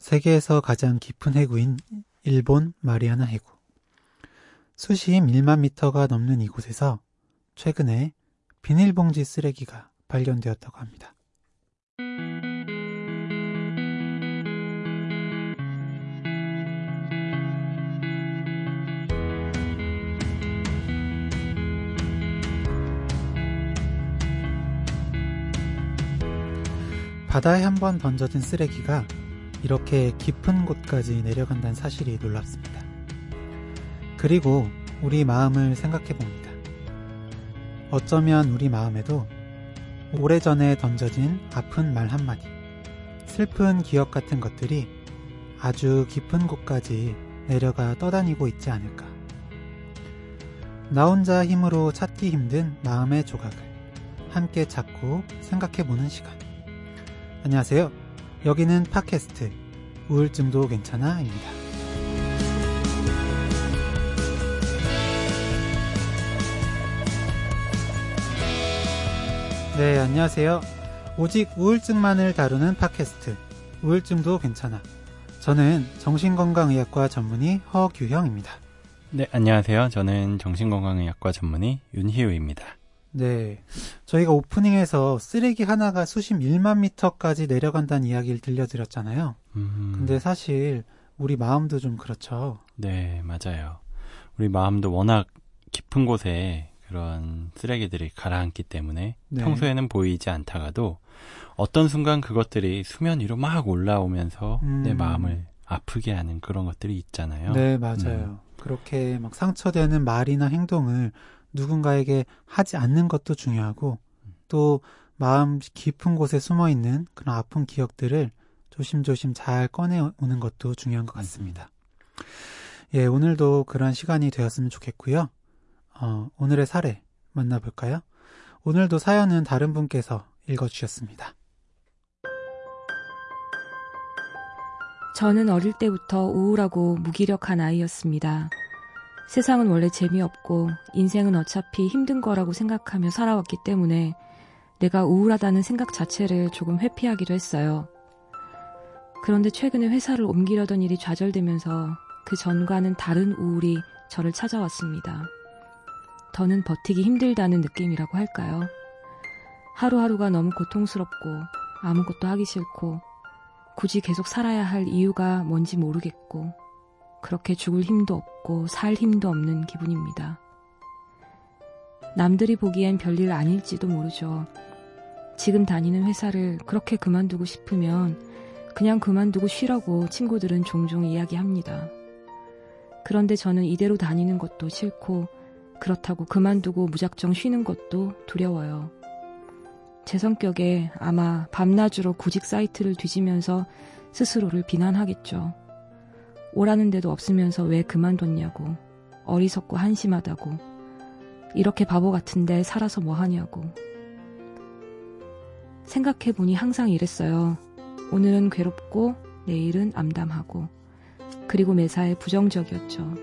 세계에서 가장 깊은 해구인 일본 마리아나 해구. 수심 1만 미터가 넘는 이곳에서 최근에 비닐봉지 쓰레기가 발견되었다고 합니다. 바다에 한 번 던져진 쓰레기가 이렇게 깊은 곳까지 내려간다는 사실이 놀랍습니다. 그리고 우리 마음을 생각해 봅니다. 어쩌면 우리 마음에도 오래전에 던져진 아픈 말 한마디, 슬픈 기억 같은 것들이 아주 깊은 곳까지 내려가 떠다니고 있지 않을까. 나 혼자 힘으로 찾기 힘든 마음의 조각을 함께 찾고 생각해 보는 시간. 안녕하세요. 여기는 팟캐스트 우울증도 괜찮아입니다. 네, 안녕하세요. 오직 우울증만을 다루는 팟캐스트 우울증도 괜찮아. 저는 정신건강의학과 전문의 허규형입니다. 네, 안녕하세요. 저는 정신건강의학과 전문의 윤희우입니다. 네. 저희가 오프닝에서 쓰레기 하나가 수심 1만 미터까지 내려간다는 이야기를 들려드렸잖아요. 음. 근데 사실 우리 마음도 좀 그렇죠. 네, 맞아요. 우리 마음도 워낙 깊은 곳에 그런 쓰레기들이 가라앉기 때문에 네. 평소에는 보이지 않다가도 어떤 순간 그것들이 수면 위로 막 올라오면서 음. 내 마음을 아프게 하는 그런 것들이 있잖아요. 네, 맞아요. 음. 그렇게 막 상처되는 말이나 행동을 누군가에게 하지 않는 것도 중요하고 또 마음 깊은 곳에 숨어 있는 그런 아픈 기억들을 조심조심 잘 꺼내오는 것도 중요한 것 같습니다. 예, 오늘도 그런 시간이 되었으면 좋겠고요. 어, 오늘의 사례 만나볼까요? 오늘도 사연은 다른 분께서 읽어주셨습니다. 저는 어릴 때부터 우울하고 무기력한 아이였습니다. 세상은 원래 재미없고 인생은 어차피 힘든 거라고 생각하며 살아왔기 때문에 내가 우울하다는 생각 자체를 조금 회피하기도 했어요. 그런데 최근에 회사를 옮기려던 일이 좌절되면서 그 전과는 다른 우울이 저를 찾아왔습니다. 더는 버티기 힘들다는 느낌이라고 할까요? 하루하루가 너무 고통스럽고 아무것도 하기 싫고 굳이 계속 살아야 할 이유가 뭔지 모르겠고 그렇게 죽을 힘도 없고 살 힘도 없는 기분입니다. 남들이 보기엔 별일 아닐지도 모르죠. 지금 다니는 회사를 그렇게 그만두고 싶으면 그냥 그만두고 쉬라고 친구들은 종종 이야기합니다. 그런데 저는 이대로 다니는 것도 싫고 그렇다고 그만두고 무작정 쉬는 것도 두려워요. 제 성격에 아마 밤낮으로 구직 사이트를 뒤지면서 스스로를 비난하겠죠. 오라는 데도 없으면서 왜 그만뒀냐고. 어리석고 한심하다고. 이렇게 바보 같은데 살아서 뭐 하냐고. 생각해보니 항상 이랬어요. 오늘은 괴롭고, 내일은 암담하고, 그리고 매사에 부정적이었죠.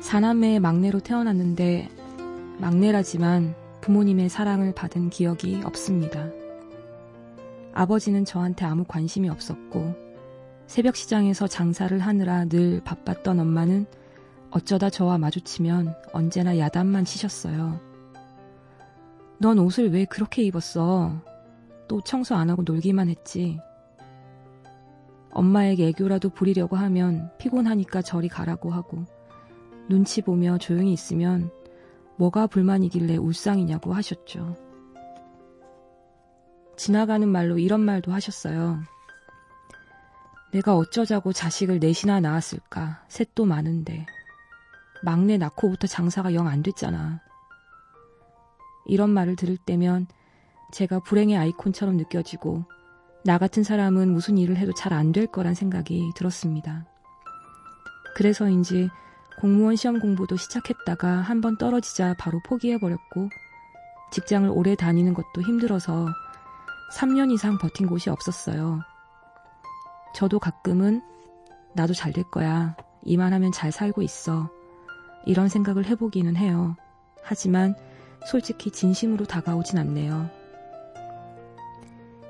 사남매의 막내로 태어났는데, 막내라지만 부모님의 사랑을 받은 기억이 없습니다. 아버지는 저한테 아무 관심이 없었고, 새벽 시장에서 장사를 하느라 늘 바빴던 엄마는 어쩌다 저와 마주치면 언제나 야단만 치셨어요. 넌 옷을 왜 그렇게 입었어? 또 청소 안 하고 놀기만 했지. 엄마에게 애교라도 부리려고 하면 피곤하니까 저리 가라고 하고 눈치 보며 조용히 있으면 뭐가 불만이길래 울상이냐고 하셨죠. 지나가는 말로 이런 말도 하셨어요. 내가 어쩌자고 자식을 넷이나 낳았을까. 셋도 많은데. 막내 낳고부터 장사가 영 안 됐잖아. 이런 말을 들을 때면 제가 불행의 아이콘처럼 느껴지고 나 같은 사람은 무슨 일을 해도 잘 안 될 거란 생각이 들었습니다. 그래서인지 공무원 시험 공부도 시작했다가 한 번 떨어지자 바로 포기해버렸고 직장을 오래 다니는 것도 힘들어서 3년 이상 버틴 곳이 없었어요. 저도 가끔은 나도 잘 될 거야. 이만하면 잘 살고 있어. 이런 생각을 해보기는 해요. 하지만 솔직히 진심으로 다가오진 않네요.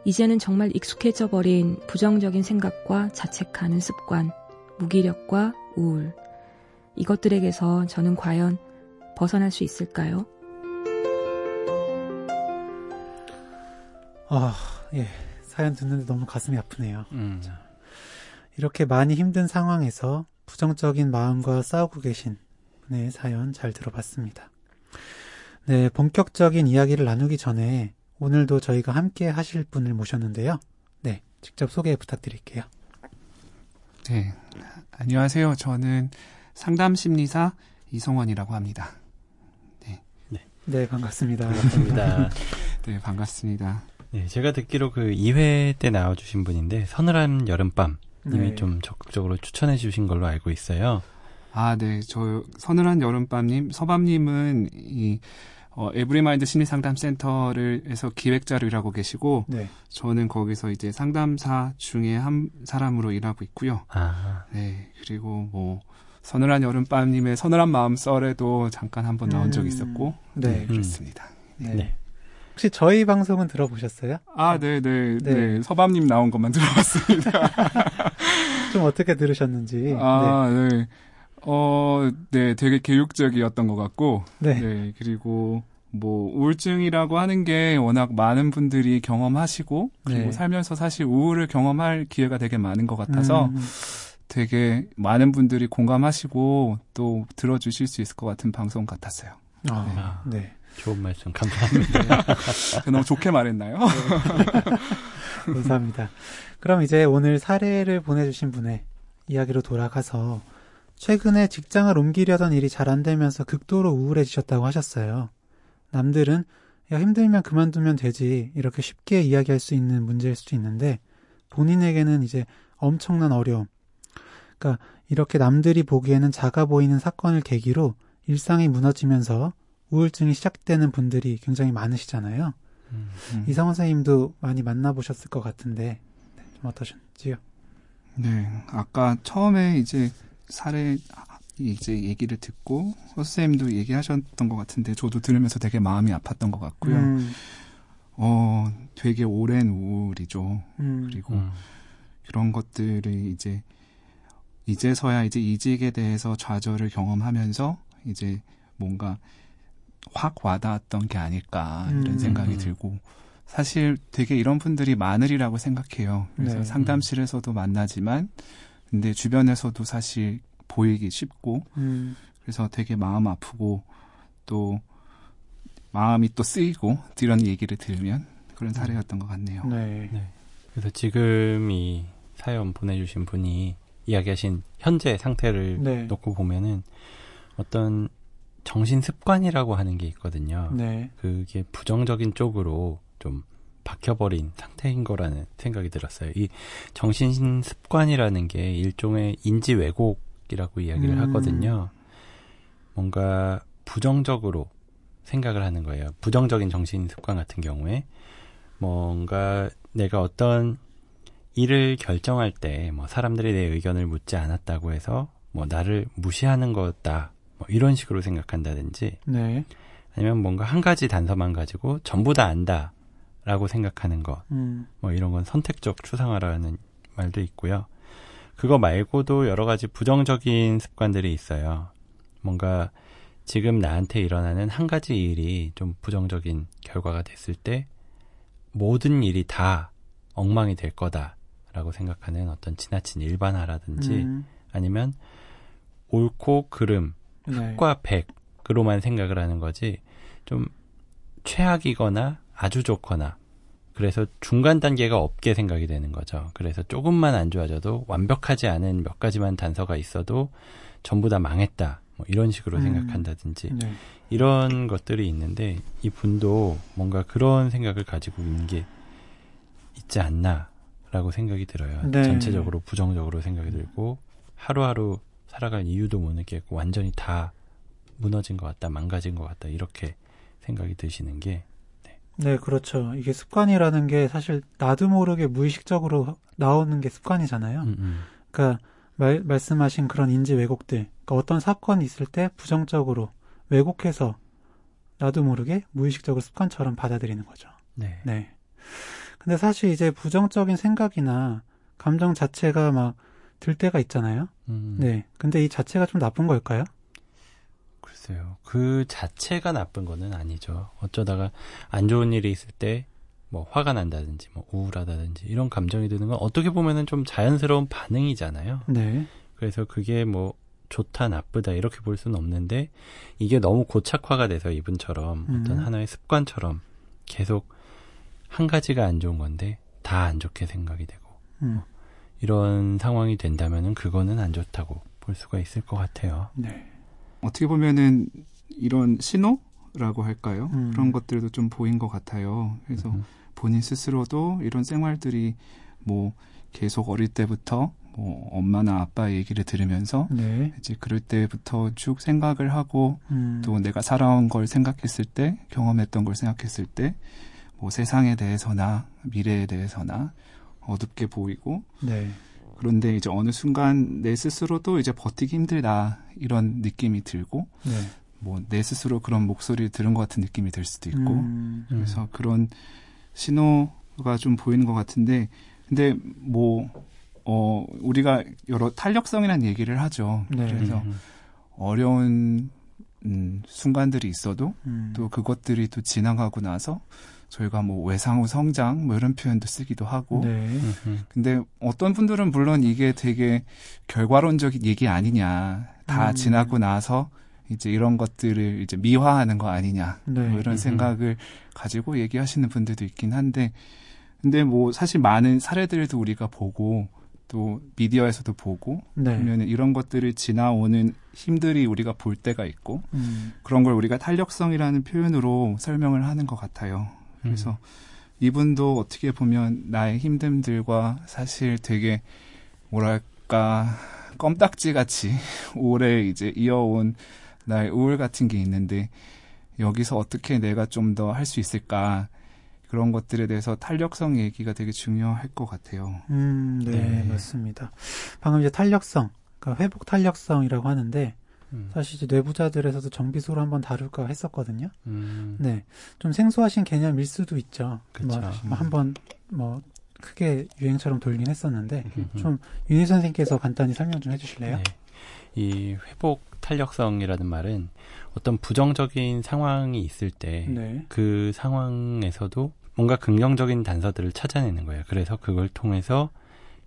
이제는 정말 익숙해져 버린 부정적인 생각과 자책하는 습관, 무기력과 우울. 이것들에게서 저는 과연 벗어날 수 있을까요? 아, 예. 사연 듣는데 너무 가슴이 아프네요. 음. 이렇게 많이 힘든 상황에서 부정적인 마음과 싸우고 계신 분의 사연 잘 들어봤습니다. 네, 본격적인 이야기를 나누기 전에 오늘도 저희가 함께 하실 분을 모셨는데요. 네, 직접 소개 부탁드릴게요. 네, 안녕하세요. 저는 상담 심리사 이성원이라고 합니다. 네, 네, 반갑습니다. 반갑습니다. 네 반갑습니다. 네, 제가 듣기로 그 2회 때 나와주신 분인데 서늘한 여름밤 님이 네. 좀 적극적으로 추천해 주신 걸로 알고 있어요. 아, 네, 저 서늘한 여름밤님, 서밤님은 이 어, 에브리마인드 심리상담센터를 에서 기획자로 일하고 계시고 네, 저는 거기서 이제 상담사 중에 한 사람으로 일하고 있고요. 아, 네, 그리고 뭐 서늘한 여름밤님의 서늘한 마음 썰에도 잠깐 한번 나온 적이 음, 있었고, 네. 네, 그렇습니다. 네. 네. 혹시 저희 방송은 들어보셨어요? 아, 네, 네, 네. 네, 서밤님 나온 것만 들어봤습니다. 좀 어떻게 들으셨는지. 아, 네. 어, 네, 되게 교육적이었던 것 같고, 네. 네, 그리고 뭐 우울증이라고 하는 게 워낙 많은 분들이 경험하시고 그리고 네. 살면서 사실 우울을 경험할 기회가 되게 많은 것 같아서 음, 되게 많은 분들이 공감하시고 또 들어주실 수 있을 것 같은 방송 같았어요. 아, 네. 좋은 말씀 감사합니다. 너무 좋게 말했나요? 감사합니다. 그럼 이제 오늘 사례를 보내주신 분의 이야기로 돌아가서 최근에 직장을 옮기려던 일이 잘 안 되면서 극도로 우울해지셨다고 하셨어요. 남들은 야 힘들면 그만두면 되지 이렇게 쉽게 이야기할 수 있는 문제일 수도 있는데 본인에게는 이제 엄청난 어려움. 그러니까 이렇게 남들이 보기에는 작아 보이는 사건을 계기로 일상이 무너지면서 우울증이 시작되는 분들이 굉장히 많으시잖아요. 음. 이성원 선생님도 많이 만나보셨을 것 같은데 네, 좀 어떠셨지요? 네, 아까 처음에 이제 사례 이제 얘기를 듣고 선생님도 얘기하셨던 것 같은데 저도 들으면서 되게 마음이 아팠던 것 같고요. 음, 어, 되게 오랜 우울이죠. 음, 그리고 음. 그런 것들을 이제 이제서야 이제 이직에 대해서 좌절을 경험하면서 이제 뭔가 확 와닿았던 게 아닐까 이런 음. 생각이 음. 들고 사실 되게 이런 분들이 많으리라고 생각해요. 그래서 네. 상담실에서도 만나지만 근데 주변에서도 사실 보이기 쉽고 음, 그래서 되게 마음 아프고 또 마음이 또 쓰이고 이런 얘기를 들으면 그런 사례였던 것 같네요. 네, 네. 그래서 지금 이 사연 보내주신 분이 이야기하신 현재 상태를 네. 놓고 보면은 어떤 정신 습관이라고 하는 게 있거든요. 네, 그게 부정적인 쪽으로 좀 박혀버린 상태인 거라는 생각이 들었어요. 이 정신 습관이라는 게 일종의 인지 왜곡이라고 이야기를 음. 하거든요. 뭔가 부정적으로 생각을 하는 거예요. 부정적인 정신 습관 같은 경우에 뭔가 내가 어떤 일을 결정할 때 뭐 사람들이 내 의견을 묻지 않았다고 해서 뭐 나를 무시하는 거다. 뭐 이런 식으로 생각한다든지 네, 아니면 뭔가 한 가지 단서만 가지고 전부 다 안다라고 생각하는 것. 음, 뭐 이런 건 선택적 추상화라는 말도 있고요. 그거 말고도 여러 가지 부정적인 습관들이 있어요. 뭔가 지금 나한테 일어나는 한 가지 일이 좀 부정적인 결과가 됐을 때 모든 일이 다 엉망이 될 거다라고 생각하는 어떤 지나친 일반화라든지 음, 아니면 옳고 그름 네, 과 100으로만 생각을 하는 거지 좀 최악이거나 아주 좋거나 그래서 중간 단계가 없게 생각이 되는 거죠. 그래서 조금만 안 좋아져도 완벽하지 않은 몇 가지만 단서가 있어도 전부 다 망했다. 뭐 이런 식으로 음. 생각한다든지 네, 이런 것들이 있는데 이 분도 뭔가 그런 생각을 가지고 있는 게 있지 않나라고 생각이 들어요. 네. 전체적으로 부정적으로 생각이 들고 하루하루 살아갈 이유도 못 느끼고 완전히 다 무너진 것 같다, 망가진 것 같다 이렇게 생각이 드시는 게 네, 그렇죠. 이게 습관이라는 게 사실 나도 모르게 무의식적으로 나오는 게 습관이잖아요. 음, 음. 그러니까 말, 말씀하신 그런 인지 왜곡들, 그러니까 어떤 사건이 있을 때 부정적으로 왜곡해서 나도 모르게 무의식적으로 습관처럼 받아들이는 거죠. 네. 네. 근데 사실 이제 부정적인 생각이나 감정 자체가 막 들 때가 있잖아요. 음. 네. 근데 이 자체가 좀 나쁜 걸까요? 글쎄요. 그 자체가 나쁜 거는 아니죠. 어쩌다가 안 좋은 일이 있을 때 뭐 화가 난다든지 뭐 우울하다든지 이런 감정이 드는 건 어떻게 보면은 좀 자연스러운 반응이잖아요. 네. 그래서 그게 뭐 좋다 나쁘다 이렇게 볼 수는 없는데 이게 너무 고착화가 돼서 이분처럼 음. 어떤 하나의 습관처럼 계속 한 가지가 안 좋은 건데 다 안 좋게 생각이 되고 음. 이런 상황이 된다면은 그거는 안 좋다고 볼 수가 있을 것 같아요. 네. 어떻게 보면은 이런 신호라고 할까요? 음. 그런 것들도 좀 보인 것 같아요. 그래서 음. 본인 스스로도 이런 생활들이 뭐 계속 어릴 때부터 뭐 엄마나 아빠 얘기를 들으면서 네. 이제 그럴 때부터 쭉 생각을 하고 음. 또 내가 살아온 걸 생각했을 때 경험했던 걸 생각했을 때 뭐 세상에 대해서나 미래에 대해서나 어둡게 보이고 네. 그런데 이제 어느 순간 내 스스로도 이제 버티기 힘들다 이런 느낌이 들고 네. 뭐내 스스로 그런 목소리를 들은 것 같은 느낌이 들 수도 있고 음. 그래서 그런 신호가 좀 보이는 것 같은데 근데 뭐 어, 우리가 여러 탄력성이라는 얘기를 하죠. 네. 그래서 음. 어려운 음, 순간들이 있어도 음. 또 그것들이 또 지나가고 나서 저희가 뭐 외상후 성장 뭐 이런 표현도 쓰기도 하고 네. 음, 음. 근데 어떤 분들은 물론 이게 되게 결과론적인 얘기 아니냐 다 음. 지나고 나서 이제 이런 것들을 이제 미화하는 거 아니냐 네. 뭐 이런 음. 생각을 가지고 얘기하시는 분들도 있긴 한데 근데 뭐 사실 많은 사례들도 우리가 보고 또 미디어에서도 보고 네. 보면 이런 것들을 지나오는 힘들이 우리가 볼 때가 있고 음. 그런 걸 우리가 탄력성이라는 표현으로 설명을 하는 것 같아요. 그래서 음. 이분도 어떻게 보면 나의 힘듦들과 사실 되게 뭐랄까 껌딱지 같이 오래 이제 이어온 나의 우울 같은 게 있는데 여기서 어떻게 내가 좀 더 할 수 있을까 그런 것들에 대해서 탄력성 얘기가 되게 중요할 것 같아요. 음, 네, 네. 맞습니다. 방금 이제 탄력성, 그러니까 회복 탄력성이라고 하는데 음. 사실 이제 뇌부자들에서도 정비소로 한번 다룰까 했었거든요. 음. 네, 좀 생소하신 개념일 수도 있죠. 그쵸. 뭐, 뭐 한번 뭐 크게 유행처럼 돌긴 했었는데 음. 좀 윤희 선생님께서 간단히 설명 좀 해주실래요? 네. 이 회복 탄력성이라는 말은 어떤 부정적인 상황이 있을 때그 네. 상황에서도 뭔가 긍정적인 단서들을 찾아내는 거예요. 그래서 그걸 통해서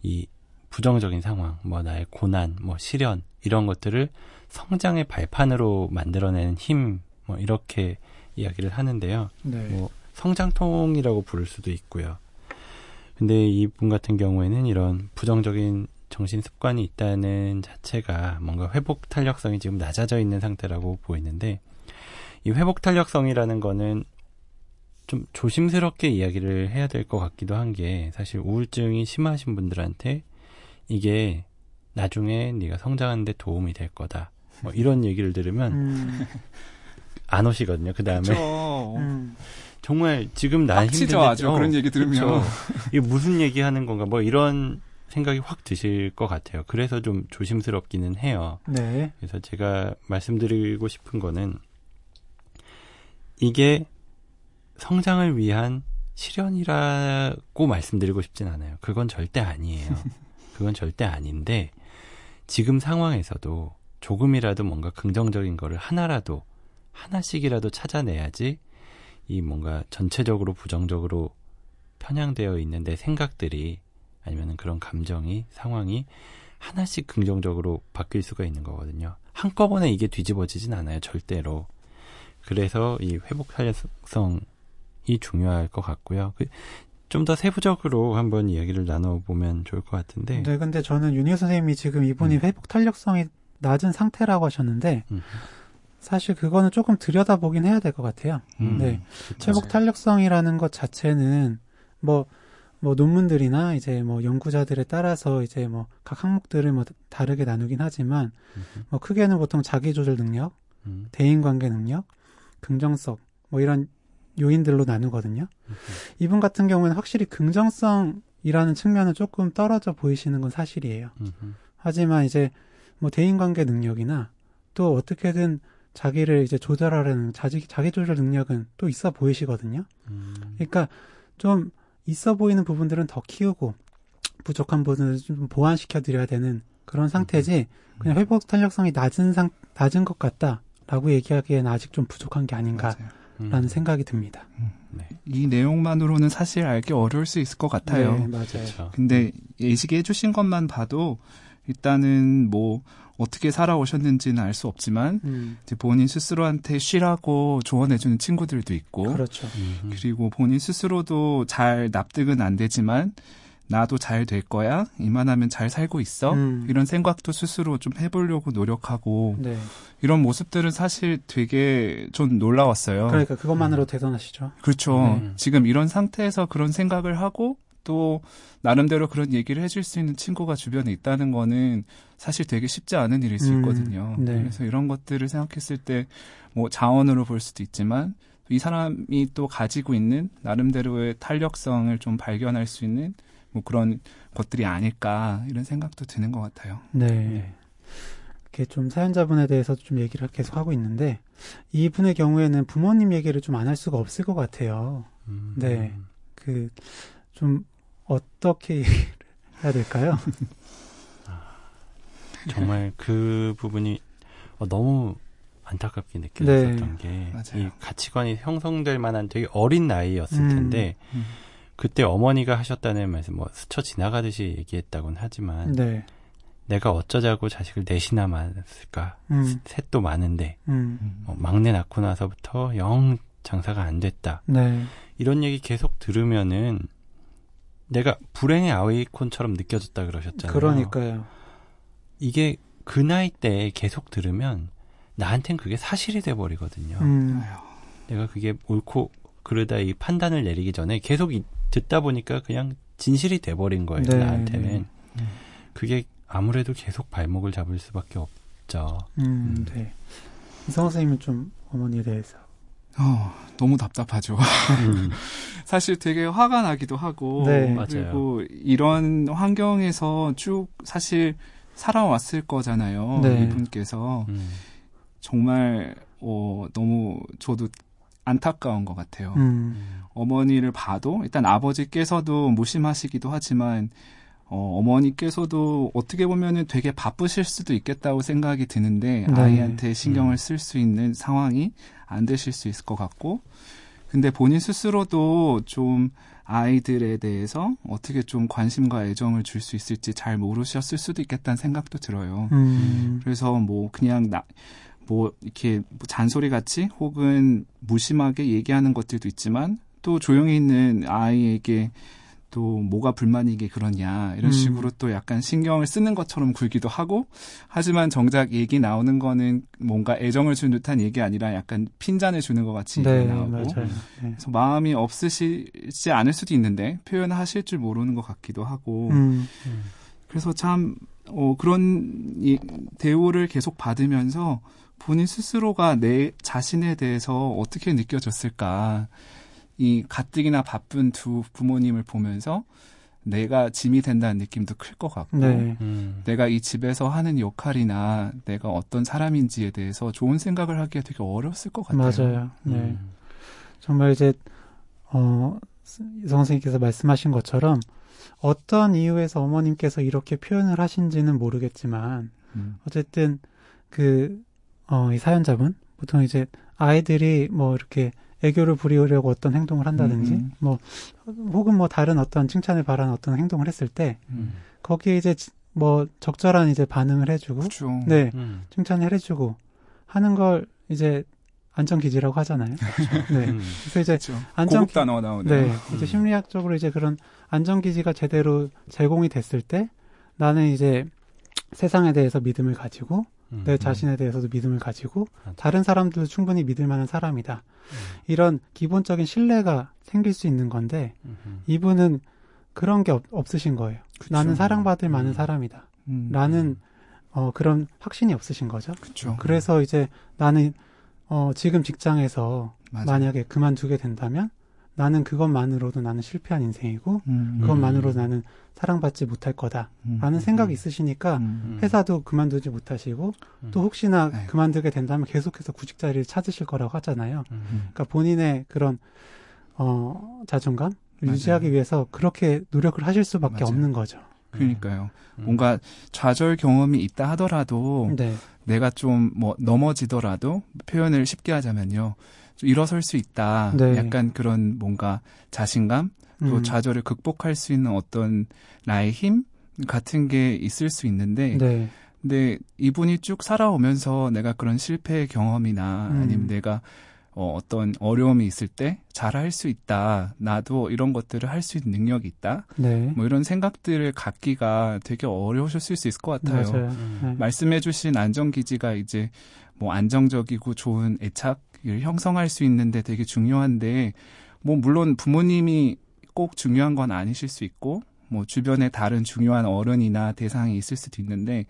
이 부정적인 상황, 뭐 나의 고난, 뭐 시련 이런 것들을 성장의 발판으로 만들어내는 힘, 뭐 이렇게 이야기를 하는데요. 네. 뭐 성장통이라고 부를 수도 있고요. 근데 이분 같은 경우에는 이런 부정적인 정신 습관이 있다는 자체가 뭔가 회복 탄력성이 지금 낮아져 있는 상태라고 보이는데 이 회복 탄력성이라는 거는 좀 조심스럽게 이야기를 해야 될 것 같기도 한 게 사실 우울증이 심하신 분들한테 이게 나중에 네가 성장하는데 도움이 될 거다. 뭐 이런 얘기를 들으면 음, 안 오시거든요. 그 다음에. 음, 정말 지금 난 힘든데 아주. 그런 얘기 들으면. 이게 무슨 얘기하는 건가 뭐 이런 생각이 확 드실 것 같아요. 그래서 좀 조심스럽기는 해요. 네. 그래서 제가 말씀드리고 싶은 거는 이게 성장을 위한 시련이라고 말씀드리고 싶진 않아요. 그건 절대 아니에요. 그건 절대 아닌데 지금 상황에서도 조금이라도 뭔가 긍정적인 거를 하나라도 하나씩이라도 찾아내야지 이 뭔가 전체적으로 부정적으로 편향되어 있는 내 생각들이 아니면 그런 감정이 상황이 하나씩 긍정적으로 바뀔 수가 있는 거거든요. 한꺼번에 이게 뒤집어지진 않아요, 절대로. 그래서 이 회복 탄력성이 중요할 것 같고요. 그, 좀 더 세부적으로 한번 이야기를 나눠보면 좋을 것 같은데. 네, 근데 저는 윤희 선생님이 지금 이분이 음. 회복 탄력성이 낮은 상태라고 하셨는데 음, 사실 그거는 조금 들여다보긴 해야 될 것 같아요. 음, 네. 회복 탄력성이라는 것 자체는 뭐, 뭐 논문들이나 이제 뭐 연구자들에 따라서 이제 뭐 각 항목들을 뭐 다르게 나누긴 하지만 음흠, 뭐 크게는 보통 자기 조절 능력, 음, 대인 관계 능력, 긍정성 뭐 이런 요인들로 나누거든요. 음흠. 이분 같은 경우에는 확실히 긍정성이라는 측면은 조금 떨어져 보이시는 건 사실이에요. 음흠, 하지만 이제 뭐 대인관계 능력이나 또 어떻게든 자기를 이제 조절하려는 자기 자기 조절 능력은 또 있어 보이시거든요. 음, 그러니까 좀 있어 보이는 부분들은 더 키우고 부족한 부분을 좀 보완시켜 드려야 되는 그런 상태지 그냥 회복 탄력성이 낮은 상 낮은 것 같다라고 얘기하기에는 아직 좀 부족한 게 아닌가라는. 음. 생각이 듭니다. 네. 이 내용만으로는 사실 알기 어려울 수 있을 것 같아요. 네, 맞아요. 그렇죠. 근데 예시게 해주신 것만 봐도 일단은 뭐 어떻게 살아오셨는지는 알 수 없지만 음, 이제 본인 스스로한테 쉬라고 조언해주는 친구들도 있고 그렇죠. 음. 그리고 본인 스스로도 잘 납득은 안 되지만 나도 잘 될 거야 이만하면 잘 살고 있어 음. 이런 생각도 스스로 좀 해보려고 노력하고 네. 이런 모습들은 사실 되게 좀 놀라웠어요. 그러니까 그것만으로 대단하시죠. 그렇죠. 네. 지금 이런 상태에서 그런 생각을 하고 또 나름대로 그런 얘기를 해줄 수 있는 친구가 주변에 있다는 거는 사실 되게 쉽지 않은 일일 수 음, 있거든요. 네. 그래서 이런 것들을 생각했을 때 뭐 자원으로 볼 수도 있지만 이 사람이 또 가지고 있는 나름대로의 탄력성을 좀 발견할 수 있는 뭐 그런 것들이 아닐까 이런 생각도 드는 것 같아요. 네. 이렇게 좀 사연자분에 대해서 좀 얘기를 계속 하고 있는데 이분의 경우에는 부모님 얘기를 좀 안 할 수가 없을 것 같아요. 음. 네. 그 좀 어떻게 해야 될까요? 정말 그 부분이 어, 너무 안타깝게 느껴졌던 게 맞아요. 이 가치관이 형성될 만한 되게 어린 나이였을 음. 텐데 음. 그때 어머니가 하셨다는 말씀 뭐 스쳐 지나가듯이 얘기했다고는 하지만 네. 내가 어쩌자고 자식을 넷이나 낳았을까 음, 셋도 많은데 음, 음. 어, 막내 낳고 나서부터 영 장사가 안 됐다 네. 이런 얘기 계속 들으면은 내가 불행의 아이콘처럼 느껴졌다 그러셨잖아요. 그러니까요. 이게 그 나이 때 계속 들으면 나한텐 그게 사실이 돼 버리거든요. 음. 내가 그게 옳고 그러다 이 판단을 내리기 전에 계속 이- 듣다 보니까 그냥 진실이 돼 버린 거예요. 네, 나한테는 네. 음. 그게 아무래도 계속 발목을 잡을 수밖에 없죠. 음, 음. 네. 이성호 선생님은 좀 어머니에 대해서. 어, 너무 답답하죠. 음, 사실 되게 화가 나기도 하고 네. 그리고 이런 환경에서 쭉 사실 살아왔을 거잖아요. 네. 이분께서 음, 정말 어, 너무 저도 안타까운 것 같아요. 음, 음, 어머니를 봐도 일단 아버지께서도 무심하시기도 하지만 어, 어머니께서도 어떻게 보면은 되게 바쁘실 수도 있겠다고 생각이 드는데 네. 아이한테 신경을 음. 쓸수 있는 상황이 안 되실 수 있을 것 같고 근데 본인 스스로도 좀 아이들에 대해서 어떻게 좀 관심과 애정을 줄 수 있을지 잘 모르셨을 수도 있겠다는 생각도 들어요. 음, 그래서 뭐 그냥 나 뭐 이렇게 뭐 잔소리 같이 혹은 무심하게 얘기하는 것들도 있지만 또 조용히 있는 아이에게 또 뭐가 불만이게 그러냐 이런 음. 식으로 또 약간 신경을 쓰는 것처럼 굴기도 하고 하지만 정작 얘기 나오는 거는 뭔가 애정을 주는 듯한 얘기 아니라 약간 핀잔을 주는 것 같이 네, 얘기 나오고. 네. 그래서 마음이 없으시지 않을 수도 있는데 표현하실 줄 모르는 것 같기도 하고 음, 음. 그래서 참 어, 그런 이, 대우를 계속 받으면서 본인 스스로가 내 자신에 대해서 어떻게 느껴졌을까 이 가뜩이나 바쁜 두 부모님을 보면서 내가 짐이 된다는 느낌도 클 것 같고 네. 음, 내가 이 집에서 하는 역할이나 내가 어떤 사람인지에 대해서 좋은 생각을 하기가 되게 어려웠을 것 같아요. 맞아요. 네. 음, 정말 이제 어 이성 선생님께서 말씀하신 것처럼 어떤 이유에서 어머님께서 이렇게 표현을 하신지는 모르겠지만 음. 어쨌든 그어이 사연자분 보통 이제 아이들이 뭐 이렇게 애교를 부리려고 어떤 행동을 한다든지 음, 음. 뭐 혹은 뭐 다른 어떤 칭찬을 바라는 어떤 행동을 했을 때 음. 거기에 이제 지- 뭐 적절한 이제 반응을 해주고 그렇죠. 네 음, 칭찬을 해주고 하는 걸 이제 안정 기지라고 하잖아요. 네. 음, 그래서 이제 그렇죠. 안정 고급 단어가 나오네요. 네, 이제 음. 심리학적으로 이제 그런 안정 기지가 제대로 제공이 됐을 때 나는 이제 세상에 대해서 믿음을 가지고 음, 내 자신에 대해서도 믿음을 가지고 맞아. 다른 사람들도 충분히 믿을 만한 사람이다. 음, 이런 기본적인 신뢰가 생길 수 있는 건데 음, 음. 이분은 그런 게 없, 없으신 거예요. 그쵸. 나는 사랑받을 만한 음. 사람이다. 음. 라는 어, 그런 확신이 없으신 거죠. 그렇죠. 그래서 이제 나는 어, 지금 직장에서 맞아요. 만약에 그만두게 된다면 나는 그것만으로도 나는 실패한 인생이고 음. 그것만으로도 나는 사랑받지 못할 거다라는 음. 생각이 있으시니까 음. 회사도 그만두지 못하시고 음. 또 혹시나 아이고. 그만두게 된다면 계속해서 구직 자리를 찾으실 거라고 하잖아요. 음, 그러니까 본인의 그런 어 자존감. 유지하기 위해서 그렇게 노력을 하실 수밖에 맞아요. 없는 거죠. 그러니까요. 음. 뭔가 좌절 경험이 있다 하더라도 네. 내가 좀 뭐 넘어지더라도 표현을 쉽게 하자면요. 좀 일어설 수 있다. 네. 약간 그런 뭔가 자신감, 또 음. 좌절을 극복할 수 있는 어떤 나의 힘 같은 게 있을 수 있는데 네. 근데 이분이 쭉 살아오면서 내가 그런 실패 경험이나 음. 아니면 내가 어, 어떤 어려움이 있을 때 잘할 수 있다. 나도 이런 것들을 할 수 있는 능력이 있다. 네. 뭐 이런 생각들을 갖기가 되게 어려우셨을 수 있을 것 같아요. 음. 네. 말씀해주신 안정기지가 이제 뭐 안정적이고 좋은 애착을 형성할 수 있는데 되게 중요한데 뭐 물론 부모님이 꼭 중요한 건 아니실 수 있고 뭐 주변에 다른 중요한 어른이나 대상이 있을 수도 있는데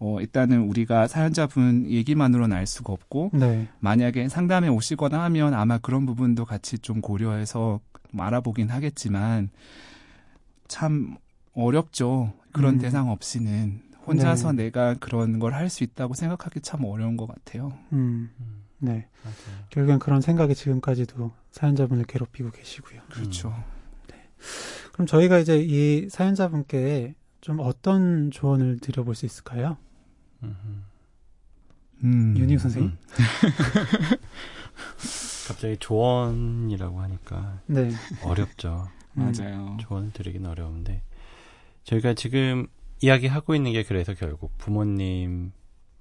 어 일단은 우리가 사연자분 얘기만으로는 알 수가 없고 네. 만약에 상담에 오시거나 하면 아마 그런 부분도 같이 좀 고려해서 좀 알아보긴 하겠지만 참 어렵죠. 그런 음. 대상 없이는 혼자서 네. 내가 그런 걸 할 수 있다고 생각하기 참 어려운 것 같아요. 음. 음, 네. 맞아요. 결국엔 그런 생각이 지금까지도 사연자분을 괴롭히고 계시고요. 그렇죠. 그럼 저희가 이제 이 사연자분께 좀 어떤 조언을 드려볼 수 있을까요? 음, 음. 음. 윤희 선생님? 갑자기 조언이라고 하니까 네. 어렵죠. 음. 맞아요. 조언을 드리긴 어려운데 저희가 지금 이야기하고 있는 게 그래서 결국 부모님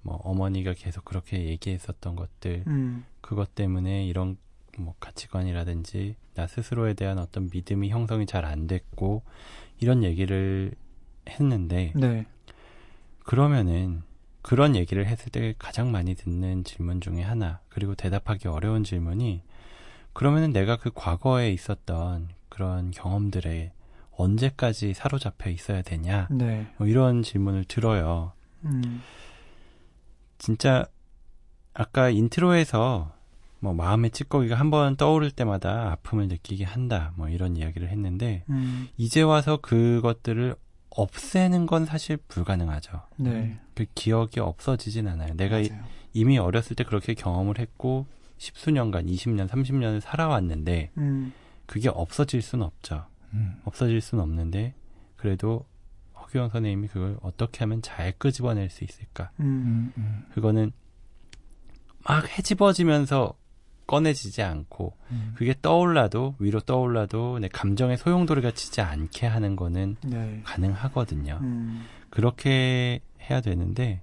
뭐 어머니가 계속 그렇게 얘기했었던 것들 음. 그것 때문에 이런 뭐 가치관이라든지 나 스스로에 대한 어떤 믿음이 형성이 잘 안 됐고 이런 얘기를 했는데 네. 그러면은 그런 얘기를 했을 때 가장 많이 듣는 질문 중에 하나 그리고 대답하기 어려운 질문이 그러면은 내가 그 과거에 있었던 그런 경험들에 언제까지 사로잡혀 있어야 되냐 네. 뭐 이런 질문을 들어요. 음. 진짜 아까 intro에서 뭐 마음의 찌꺼기가 한 번 떠오를 때마다 아픔을 느끼게 한다 뭐 이런 이야기를 했는데 음. 이제 와서 그것들을 없애는 건 사실 불가능하죠. 네. 그 기억이 없어지진 않아요. 내가 이- 맞아요. 이미 어렸을 때 그렇게 경험을 했고 십수년간, 20년, 30년을 살아왔는데 음. 그게 없어질 수는 없죠. 음. 없어질 수는 없는데 그래도 허규영 선생님이 그걸 어떻게 하면 잘 끄집어낼 수 있을까? 음. 음, 음, 그거는 막 헤집어지면서 꺼내지지 않고 음. 그게 떠올라도 위로 떠올라도 내 감정에 소용돌이가 치지 않게 하는 거는 네. 가능하거든요. 음. 그렇게 해야 되는데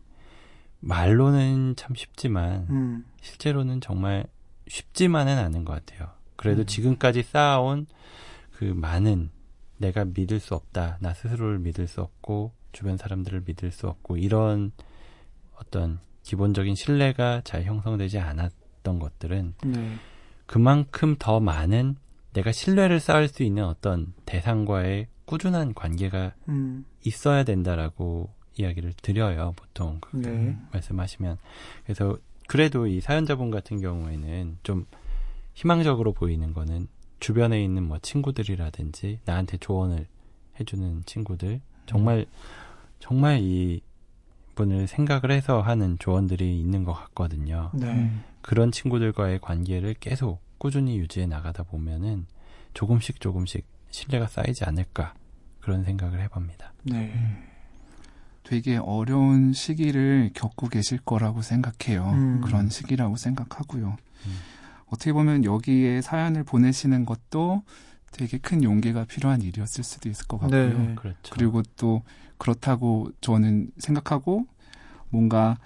말로는 참 쉽지만 음. 실제로는 정말 쉽지만은 않은 것 같아요. 그래도 음. 지금까지 쌓아온 그 많은 내가 믿을 수 없다, 나 스스로를 믿을 수 없고 주변 사람들을 믿을 수 없고 이런 어떤 기본적인 신뢰가 잘 형성되지 않았던 것들은 네. 그만큼 더 많은 내가 신뢰를 쌓을 수 있는 어떤 대상과의 꾸준한 관계가 음. 있어야 된다라고 이야기를 드려요, 보통. 그 네. 말씀하시면. 그래서 그래도 이 사연자분 같은 경우에는 좀 희망적으로 보이는 거는 주변에 있는 뭐 친구들이라든지 나한테 조언을 해주는 친구들 정말 정말 이 분을 생각을 해서 하는 조언들이 있는 것 같거든요. 네. 음. 그런 친구들과의 관계를 계속 꾸준히 유지해 나가다 보면은 조금씩 조금씩 신뢰가 쌓이지 않을까 그런 생각을 해봅니다. 네. 되게 어려운 시기를 겪고 계실 거라고 생각해요. 음. 그런 시기라고 생각하고요. 음. 어떻게 보면 여기에 사연을 보내시는 것도 되게 큰 용기가 필요한 일이었을 수도 있을 것 같고요. 네. 그렇죠. 그리고 또 그렇다고 저는 생각하고 뭔가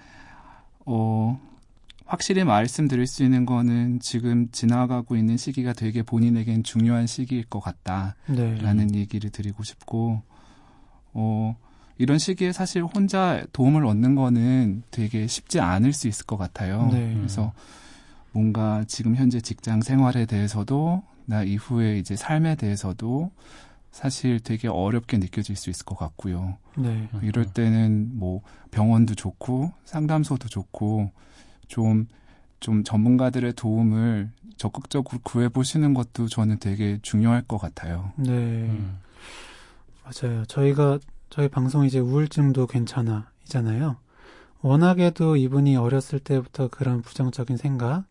어 확실히 말씀드릴 수 있는 거는 지금 지나가고 있는 시기가 되게 본인에겐 중요한 시기일 것 같다라는 네. 얘기를 드리고 싶고 어 이런 시기에 사실 혼자 도움을 얻는 거는 되게 쉽지 않을 수 있을 것 같아요. 네. 그래서 뭔가 지금 현재 직장 생활에 대해서도 나 이후에 이제 삶에 대해서도 사실 되게 어렵게 느껴질 수 있을 것 같고요. 네. 음, 이럴 때는 뭐 병원도 좋고 상담소도 좋고 좀, 좀 전문가들의 도움을 적극적으로 구해보시는 것도 저는 되게 중요할 것 같아요. 네. 음, 맞아요. 저희가 저희 방송 이제 우울증도 괜찮아 이잖아요. 워낙에도 이분이 어렸을 때부터 그런 부정적인 생각,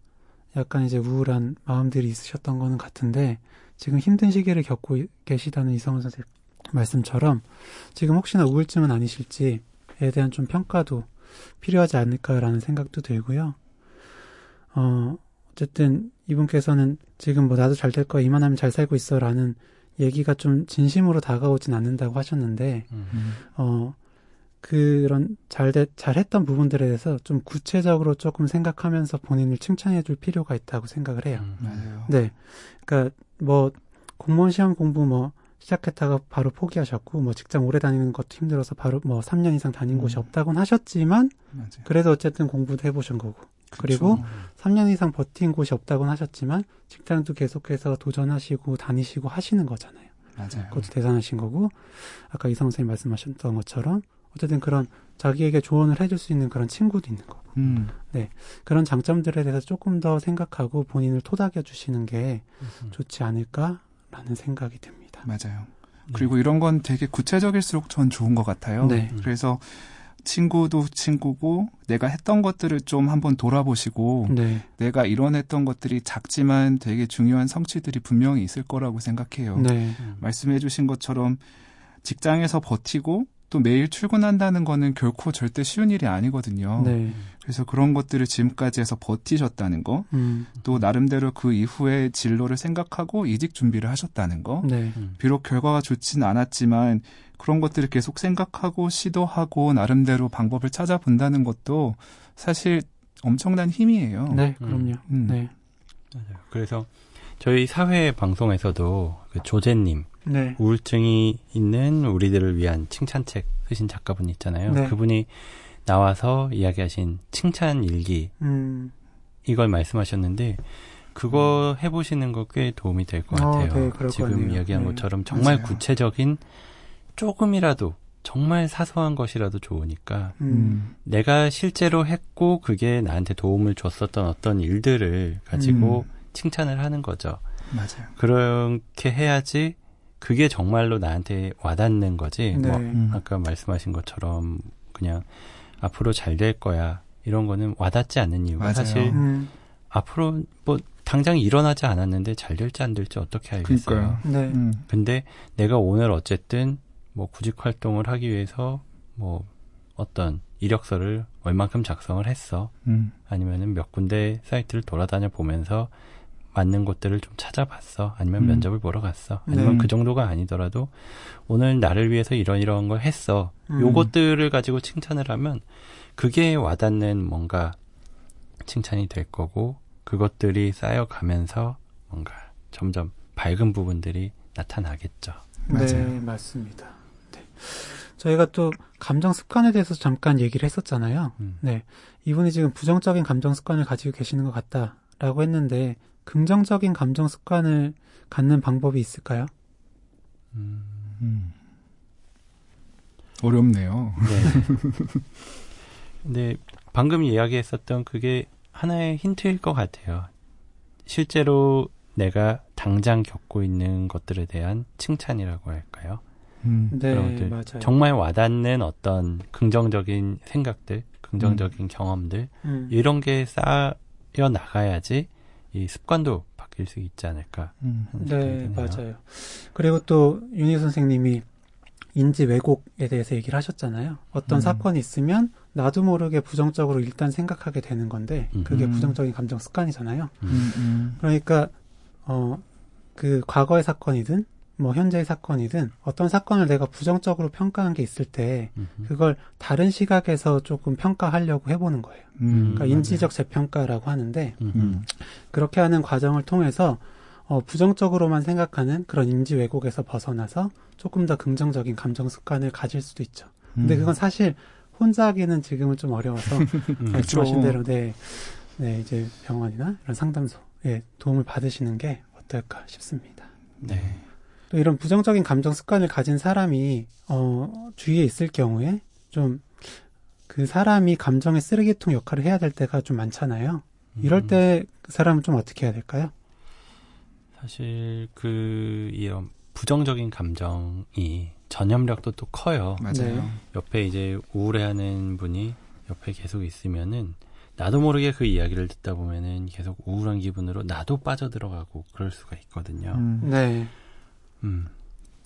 약간 이제 우울한 마음들이 있으셨던 거는 같은데 지금 힘든 시기를 겪고 계시다는 이성훈 선생 말씀처럼 지금 혹시나 우울증은 아니실지에 대한 좀 평가도 필요하지 않을까라는 생각도 들고요. 어, 어쨌든 이분께서는 지금 뭐 나도 잘 될 거야 이만하면 잘 살고 있어라는 얘기가 좀 진심으로 다가오진 않는다고 하셨는데 음. 어 그런 잘 잘했던 부분들에 대해서 좀 구체적으로 조금 생각하면서 본인을 칭찬해 줄 필요가 있다고 생각을 해요. 음. 맞아요. 네. 그러니까 뭐 공무원 시험 공부 뭐 시작했다가 바로 포기하셨고 뭐 직장 오래 다니는 것도 힘들어서 바로 뭐 3년 이상 다닌 음. 곳이 없다고는 하셨지만 맞아요. 그래도 어쨌든 공부도 해보신 거고 그리고 3년 이상 버틴 곳이 없다고는 하셨지만 직장도 계속해서 도전하시고 다니시고 하시는 거잖아요. 맞아요. 그것도 대단하신 거고 아까 이성 선생님 말씀하셨던 것처럼 어쨌든 그런 자기에게 조언을 해줄 수 있는 그런 친구도 있는 거고 음. 그런 장점들에 대해서 조금 더 생각하고 본인을 토닥여 주시는 게 음. 좋지 않을까라는 생각이 듭니다. 맞아요. 그리고 이런 건 되게 구체적일수록 전 좋은 것 같아요. 네. 그래서 친구도 친구고 내가 했던 것들을 좀 한번 돌아보시고 네, 내가 이뤄냈던 것들이 작지만 되게 중요한 성취들이 분명히 있을 거라고 생각해요. 네, 음. 말씀해 주신 것처럼 직장에서 버티고 또 매일 출근한다는 거는 결코 절대 쉬운 일이 아니거든요. 네, 그래서 그런 것들을 지금까지 해서 버티셨다는 거, 음, 또 나름대로 그 이후에 진로를 생각하고 이직 준비를 하셨다는 거, 네, 음. 비록 결과가 좋진 않았지만 그런 것들을 계속 생각하고 시도하고 나름대로 방법을 찾아본다는 것도 사실 엄청난 힘이에요. 네, 그럼요. 음. 네, 맞아요. 그래서 저희 사회 방송에서도 그 조제님 네, 우울증이 있는 우리들을 위한 칭찬책 쓰신 작가분 있잖아요. 네. 그분이 나와서 이야기하신 칭찬 일기 음, 이걸 말씀하셨는데 그거 해보시는 거 꽤 도움이 될것 어, 같아요. 네, 그럴 것 지금. 이야기한 네. 것처럼 정말 맞아요. 구체적인 조금이라도 정말 사소한 것이라도 좋으니까 음, 음. 내가 실제로 했고 그게 나한테 도움을 줬었던 어떤 일들을 가지고 음. 칭찬을 하는 거죠. 맞아요. 그렇게 해야지 그게 정말로 나한테 와닿는 거지. 네, 뭐 음. 아까 말씀하신 것처럼 그냥 앞으로 잘 될 거야 이런 거는 와닿지 않는 이유가 맞아요. 사실 음, 앞으로 뭐 당장 일어나지 않았는데 잘 될지 안 될지 어떻게 알겠어요. 그러니까요. 네, 음. 근데 내가 오늘 어쨌든 뭐 구직 활동을 하기 위해서 뭐 어떤 이력서를 얼만큼 작성을 했어. 음. 아니면은 몇 군데 사이트를 돌아다녀 보면서 맞는 곳들을 좀 찾아봤어. 아니면 음. 면접을 보러 갔어. 아니면 네. 그 정도가 아니더라도 오늘 나를 위해서 이런 이런 걸 했어. 음. 요것들을 가지고 칭찬을 하면 그게 와닿는 뭔가 칭찬이 될 거고 그것들이 쌓여가면서 뭔가 점점 밝은 부분들이 나타나겠죠. 네, 맞아요. 맞습니다. 네. 저희가 또 감정 습관에 대해서 잠깐 얘기를 했었잖아요. 음. 네. 이분이 지금 부정적인 감정 습관을 가지고 계시는 것 같다라고 했는데 긍정적인 감정 습관을 갖는 방법이 있을까요? 음, 음. 어렵네요. 네. 근데 방금 이야기했었던 그게 하나의 힌트일 것 같아요. 실제로 내가 당장 겪고 있는 것들에 대한 칭찬이라고 할까요? 음. 네. 맞아요. 정말 와닿는 어떤 긍정적인 생각들, 긍정적인 경험들, 음. 이런 게 쌓여 나가야지 이 습관도 바뀔 수 있지 않을까 음. 네, 드네요. 맞아요. 그리고 또 윤희 선생님이 인지 왜곡에 대해서 얘기를 하셨잖아요. 어떤 음. 사건이 있으면 나도 모르게 부정적으로 일단 생각하게 되는 건데 그게 음. 부정적인 감정 습관이잖아요. 음. 음. 그러니까 어 그 과거의 사건이든 뭐 현재의 사건이든 어떤 사건을 내가 부정적으로 평가한 게 있을 때. 그걸 다른 시각에서 조금 평가하려고 해보는 거예요. 음. 그러니까 인지적 재평가라고 하는데. 음. 그렇게 하는 과정을 통해서 어, 부정적으로만 생각하는 그런 인지 왜곡에서 벗어나서 조금 더 긍정적인 감정 습관을 가질 수도 있죠. 근데 음. 그건 사실 혼자 하기는 지금은 좀 어려워서 음. 말씀하신. 대로 네, 네 이제 병원이나 이런 상담소에 도움을 받으시는 게 어떨까 싶습니다. 네. 또 이런 부정적인 감정 습관을 가진 사람이 어, 주위에 있을 경우에 좀 그 사람이 감정의 쓰레기통 역할을 해야 될 때가 좀 많잖아요. 이럴 음. 때그 사람은 좀 어떻게 해야 될까요? 사실 그 이런 부정적인 감정이 전염력도 또 커요. 맞아요. 네. 옆에 이제 우울해하는 분이 옆에 계속 있으면은 나도 모르게 그 이야기를 듣다 보면은 계속 우울한 기분으로 나도 빠져들어가고 그럴 수가 있거든요. 음. 네. 음.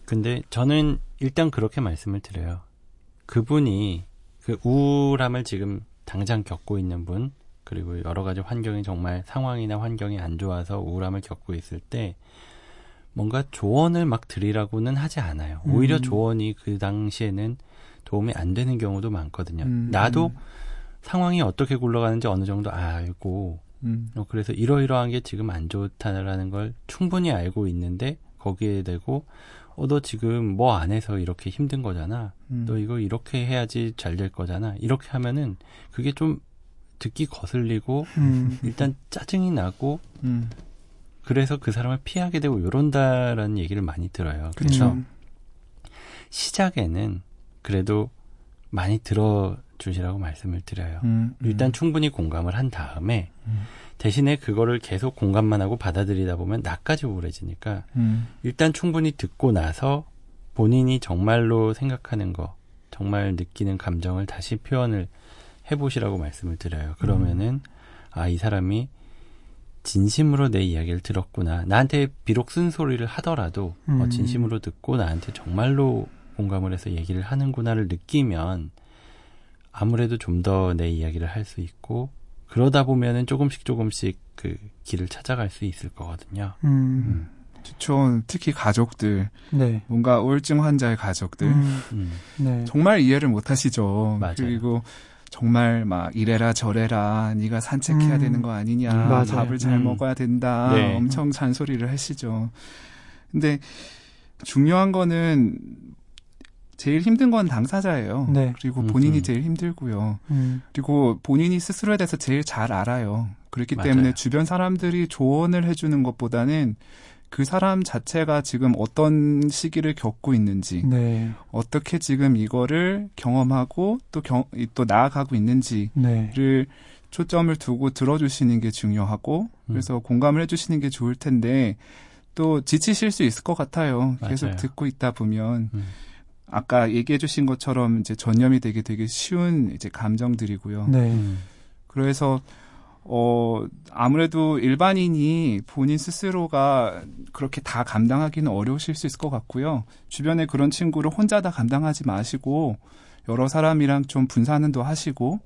근데 저는 일단 그렇게 말씀을 드려요. 그분이 그 우울함을 지금 당장 겪고 있는 분, 그리고 여러 가지 환경이 정말 상황이나 환경이 안 좋아서 우울함을 겪고 있을 때 뭔가 조언을 막 드리라고는 하지 않아요. 오히려 음. 조언이 그 당시에는 도움이 안 되는 경우도 많거든요. 음, 나도 음. 상황이 어떻게 굴러가는지 어느 정도 알고 음. 어, 그래서 이러이러한 게 지금 안 좋다라는 걸 충분히 알고 있는데 거기에 대고 어 너 지금 뭐 안 해서 이렇게 힘든 거잖아. 음. 너 이거 이렇게 해야지 잘 될 거잖아. 이렇게 하면은 그게 좀 듣기 거슬리고 음. 일단 짜증이 나고 음. 그래서 그 사람을 피하게 되고 이런다라는 얘기를 많이 들어요. 음. 시작에는 그래도 많이 들어 주시라고 말씀을 드려요. 음. 일단 충분히 공감을 한 다음에 음. 대신에 그거를 계속 공감만 하고 받아들이다 보면 나까지 우울해지니까 음. 일단 충분히 듣고 나서 본인이 정말로 생각하는 거, 정말 느끼는 감정을 다시 표현을 해보시라고 말씀을 드려요. 그러면은 아 이 사람이 진심으로 내 이야기를 들었구나. 나한테 비록 쓴소리를 하더라도 어, 음. 진심으로 듣고 나한테 정말로 공감을 해서 얘기를 하는구나를 느끼면 아무래도 좀 더 내 이야기를 할 수 있고 그러다 보면은 조금씩 조금씩 그 길을 찾아갈 수 있을 거거든요. 음. 좋죠. 특히 가족들, 네. 뭔가 우울증 환자의 가족들 음. 음, 네. 정말 이해를 못 하시죠. 맞아요. 그리고 정말 막 이래라 저래라 네가 산책해야 음. 되는 거 아니냐 음, 맞아요. 밥을 잘 음. 먹어야 된다 네. 엄청 잔소리를 하시죠 근데 중요한 거는 제일 힘든 건 당사자예요 네. 그리고 음, 본인이 음. 제일 힘들고요 음. 그리고 본인이 스스로에 대해서 제일 잘 알아요 그렇기 맞아요. 때문에 주변 사람들이 조언을 해주는 것보다는 그 사람 자체가 지금 어떤 시기를 겪고 있는지 네. 어떻게 지금 이거를 경험하고 또, 경, 또 나아가고 있는지를 네. 초점을 두고 들어주시는 게 중요하고 그래서 공감을 해주시는 게 좋을 텐데 또 지치실 수 있을 것 같아요. 계속 맞아요. 듣고 있다 보면 음. 아까 얘기해 주신 것처럼 이제 전염이 되게 되게 쉬운 이제 감정들이고요. 네. 음, 그래서 어 아무래도 일반인이 본인 스스로가 그렇게 다 감당하기는 어려우실 수 있을 것 같고요. 주변에 그런 친구를 혼자 다 감당하지 마시고 여러 사람이랑 좀 분산도 하시고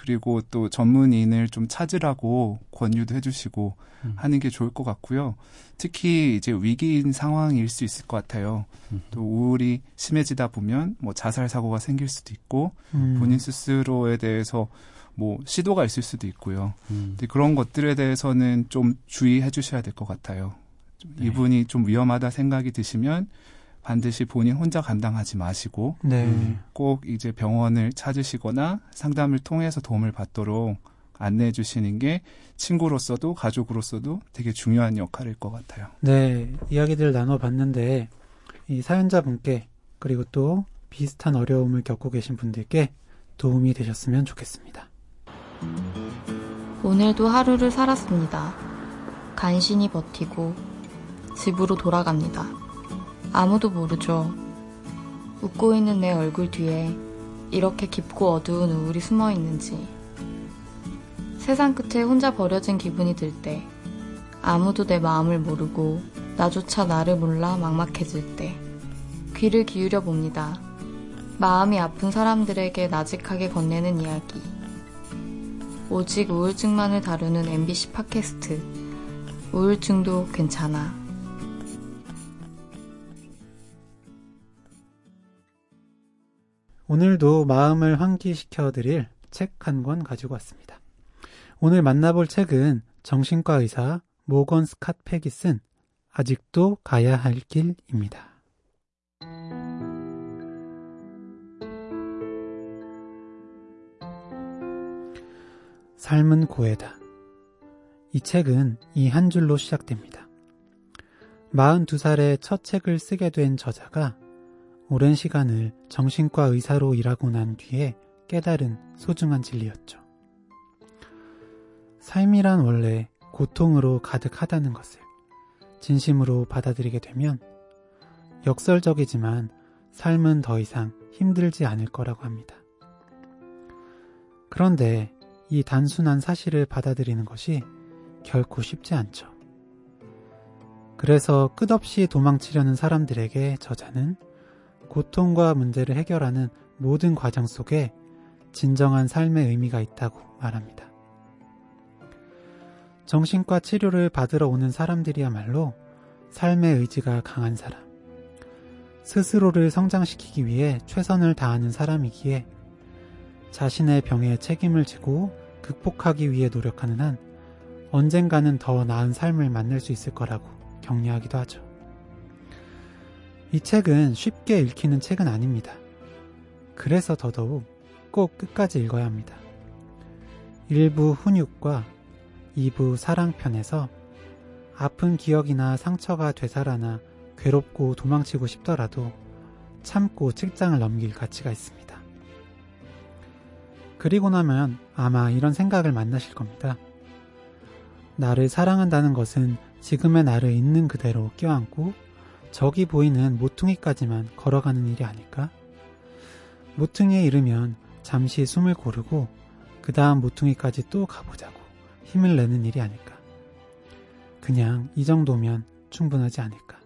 그리고 또 전문인을 좀 찾으라고 권유도 해주시고 음. 하는 게 좋을 것 같고요. 특히 이제 위기인 상황일 수 있을 것 같아요. 음. 또 우울이 심해지다 보면 뭐 자살 사고가 생길 수도 있고 음. 본인 스스로에 대해서 뭐 시도가 있을 수도 있고요. 음. 근데 그런 것들에 대해서는 좀 주의해 주셔야 될 것 같아요. 좀 네. 이분이 좀 위험하다 생각이 드시면 반드시 본인 혼자 감당하지 마시고 네. 음. 꼭 이제 병원을 찾으시거나 상담을 통해서 도움을 받도록 안내해 주시는 게 친구로서도 가족으로서도 되게 중요한 역할일 것 같아요. 네. 이야기들 나눠봤는데, 이 사연자분께, 그리고 또 비슷한 어려움을 겪고 계신 분들께 도움이 되셨으면 좋겠습니다. 오늘도 하루를 살았습니다. 간신히 버티고 집으로 돌아갑니다. 아무도 모르죠. 웃고 있는 내 얼굴 뒤에 이렇게 깊고 어두운 우울이 숨어 있는지. 세상 끝에 혼자 버려진 기분이 들 때, 아무도 내 마음을 모르고 나조차 나를 몰라 막막해질 때, 귀를 기울여 봅니다. 마음이 아픈 사람들에게 나직하게 건네는 이야기. 오직 우울증만을 다루는 MBC 팟캐스트. 우울증도 괜찮아. 오늘도 마음을 환기시켜 드릴 책 한 권 가지고 왔습니다. 오늘 만나볼 책은 정신과 의사 모건 스캇 팩이 쓴 아직도 가야 할 길입니다. 삶은 고해다. 이 책은 이 한 줄로 시작됩니다. 42살에 첫 책을 쓰게 된 저자가 오랜 시간을 정신과 의사로 일하고 난 뒤에 깨달은 소중한 진리였죠. 삶이란 원래 고통으로 가득하다는 것을 진심으로 받아들이게 되면 역설적이지만 삶은 더 이상 힘들지 않을 거라고 합니다. 그런데 이 단순한 사실을 받아들이는 것이 결코 쉽지 않죠. 그래서 끝없이 도망치려는 사람들에게 저자는 고통과 문제를 해결하는 모든 과정 속에 진정한 삶의 의미가 있다고 말합니다. 정신과 치료를 받으러 오는 사람들이야말로 삶의 의지가 강한 사람, 스스로를 성장시키기 위해 최선을 다하는 사람이기에 자신의 병에 책임을 지고 극복하기 위해 노력하는 한 언젠가는 더 나은 삶을 만날 수 있을 거라고 격려하기도 하죠. 이 책은 쉽게 읽히는 책은 아닙니다. 그래서 더더욱 꼭 끝까지 읽어야 합니다. 일부 훈육과 2부 사랑편에서 아픈 기억이나 상처가 되살아나 괴롭고 도망치고 싶더라도 참고 책장을 넘길 가치가 있습니다. 그리고 나면 아마 이런 생각을 만나실 겁니다. 나를 사랑한다는 것은 지금의 나를 있는 그대로 껴안고 저기 보이는 모퉁이까지만 걸어가는 일이 아닐까? 모퉁이에 이르면 잠시 숨을 고르고 그 다음 모퉁이까지 또 가보자고 힘을 내는 일이 아닐까? 그냥 이 정도면 충분하지 않을까?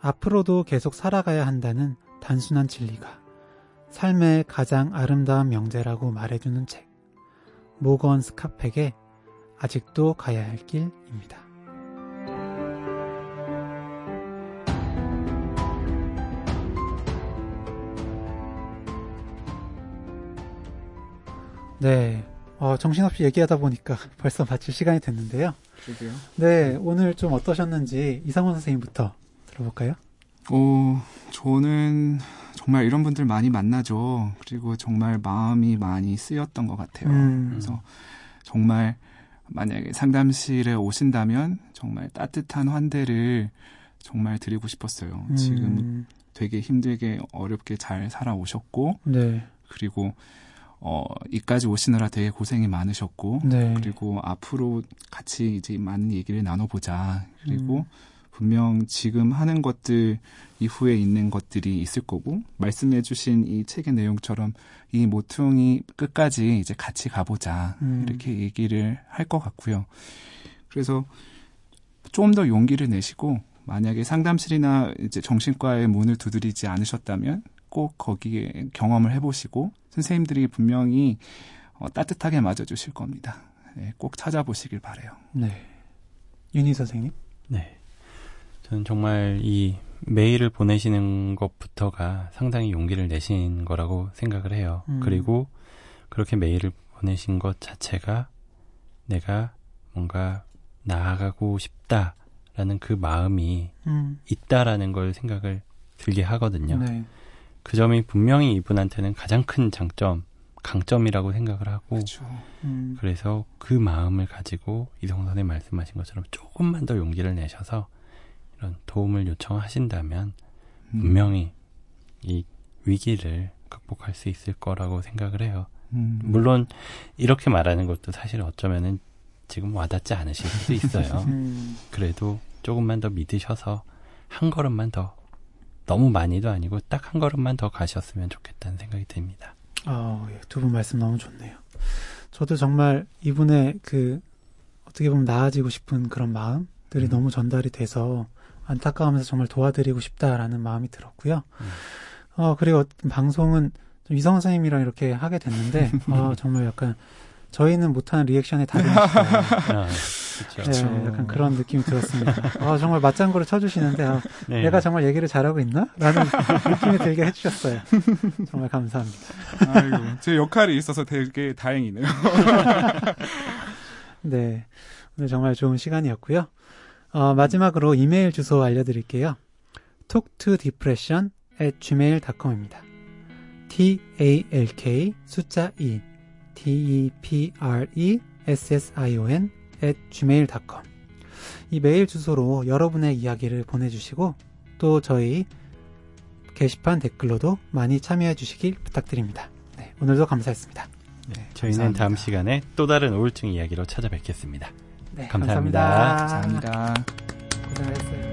앞으로도 계속 살아가야 한다는 단순한 진리가 삶의 가장 아름다운 명제라고 말해주는 책. 모건 스카펙의 아직도 가야 할 길입니다. 네. 어, 정신없이 얘기하다 보니까 벌써 마칠 시간이 됐는데요. 그러게요. 네. 오늘 좀 어떠셨는지 이상원 선생님부터 들어볼까요? 오, 저는 정말 이런 분들 많이 만나죠. 그리고 정말 마음이 많이 쓰였던 것 같아요. 음. 그래서 정말 만약에 상담실에 오신다면 정말 따뜻한 환대를 정말 드리고 싶었어요. 음. 지금 되게 힘들게 어렵게 잘 살아오셨고, 네. 그리고 어, 이까지 오시느라 되게 고생이 많으셨고, 네. 그리고 앞으로 같이 이제 많은 얘기를 나눠보자. 그리고 음. 분명 지금 하는 것들 이후에 있는 것들이 있을 거고 말씀해주신 이 책의 내용처럼 이 모퉁이 끝까지 이제 같이 가보자 음. 이렇게 얘기를 할 것 같고요. 그래서 좀 더 용기를 내시고 만약에 상담실이나 이제 정신과의 문을 두드리지 않으셨다면 꼭 거기에 경험을 해보시고 선생님들이 분명히 어, 따뜻하게 맞아주실 겁니다. 네, 꼭 찾아보시길 바래요. 네. 윤희 선생님? 네. 저는 정말 이 메일을 보내시는 것부터가 상당히 용기를 내신 거라고 생각을 해요. 음. 그리고 그렇게 메일을 보내신 것 자체가 내가 뭔가 나아가고 싶다라는 그 마음이 음. 있다라는 걸 생각을 들게 하거든요. 네. 그 점이 분명히 이분한테는 가장 큰 장점, 강점이라고 생각을 하고 그렇죠. 음. 그래서 그 마음을 가지고 이성 선생님 말씀하신 것처럼 조금만 더 용기를 내셔서 이런 도움을 요청하신다면 음. 분명히 이 위기를 극복할 수 있을 거라고 생각을 해요. 음. 물론 이렇게 말하는 것도 사실 어쩌면은 지금 와닿지 않으실 수도 있어요. 음. 그래도 조금만 더 믿으셔서 한 걸음만 더 너무 많이도 아니고 딱 한 걸음만 더 가셨으면 좋겠다는 생각이 듭니다. 아, 예, 두분 말씀 너무 좋네요. 저도 정말 이분의 그 어떻게 보면 나아지고 싶은 그런 마음들이 음. 너무 전달이 돼서 안타까우면서 정말 도와드리고 싶다라는 마음이 들었고요. 음. 어, 그리고 방송은 좀 이성 선생님이랑 이렇게 하게 됐는데, 아, 정말 약간 저희는 못하는 리액션에. 아, 그렇죠. 네, 약간 그런 느낌이 들었습니다. 아, 정말 맞장구를 쳐주시는데, 아, 네. 내가 정말 얘기를 잘하고 있나? 라는 느낌이 들게 해주셨어요. 정말 감사합니다. 아이고, 제 역할이 있어서 되게 다행이네요. 네. 오늘 정말 좋은 시간이었고요. 어, 마지막으로 이메일 주소 알려드릴게요. talktodepression at gmail.com입니다. t-a-l-k 숫자 2 t-e-p-r-e-s-s-i-o-n at gmail.com 이 메일 주소로 여러분의 이야기를 보내주시고 또 저희 게시판 댓글로도 많이 참여해 주시길 부탁드립니다. 네, 오늘도 감사했습니다. 네, 저희는 감사합니다. 다음 시간에 또 다른 우울증 이야기로 찾아뵙겠습니다. 네, 감사합니다. 감사합니다. 감사합니다. 고생하셨어요.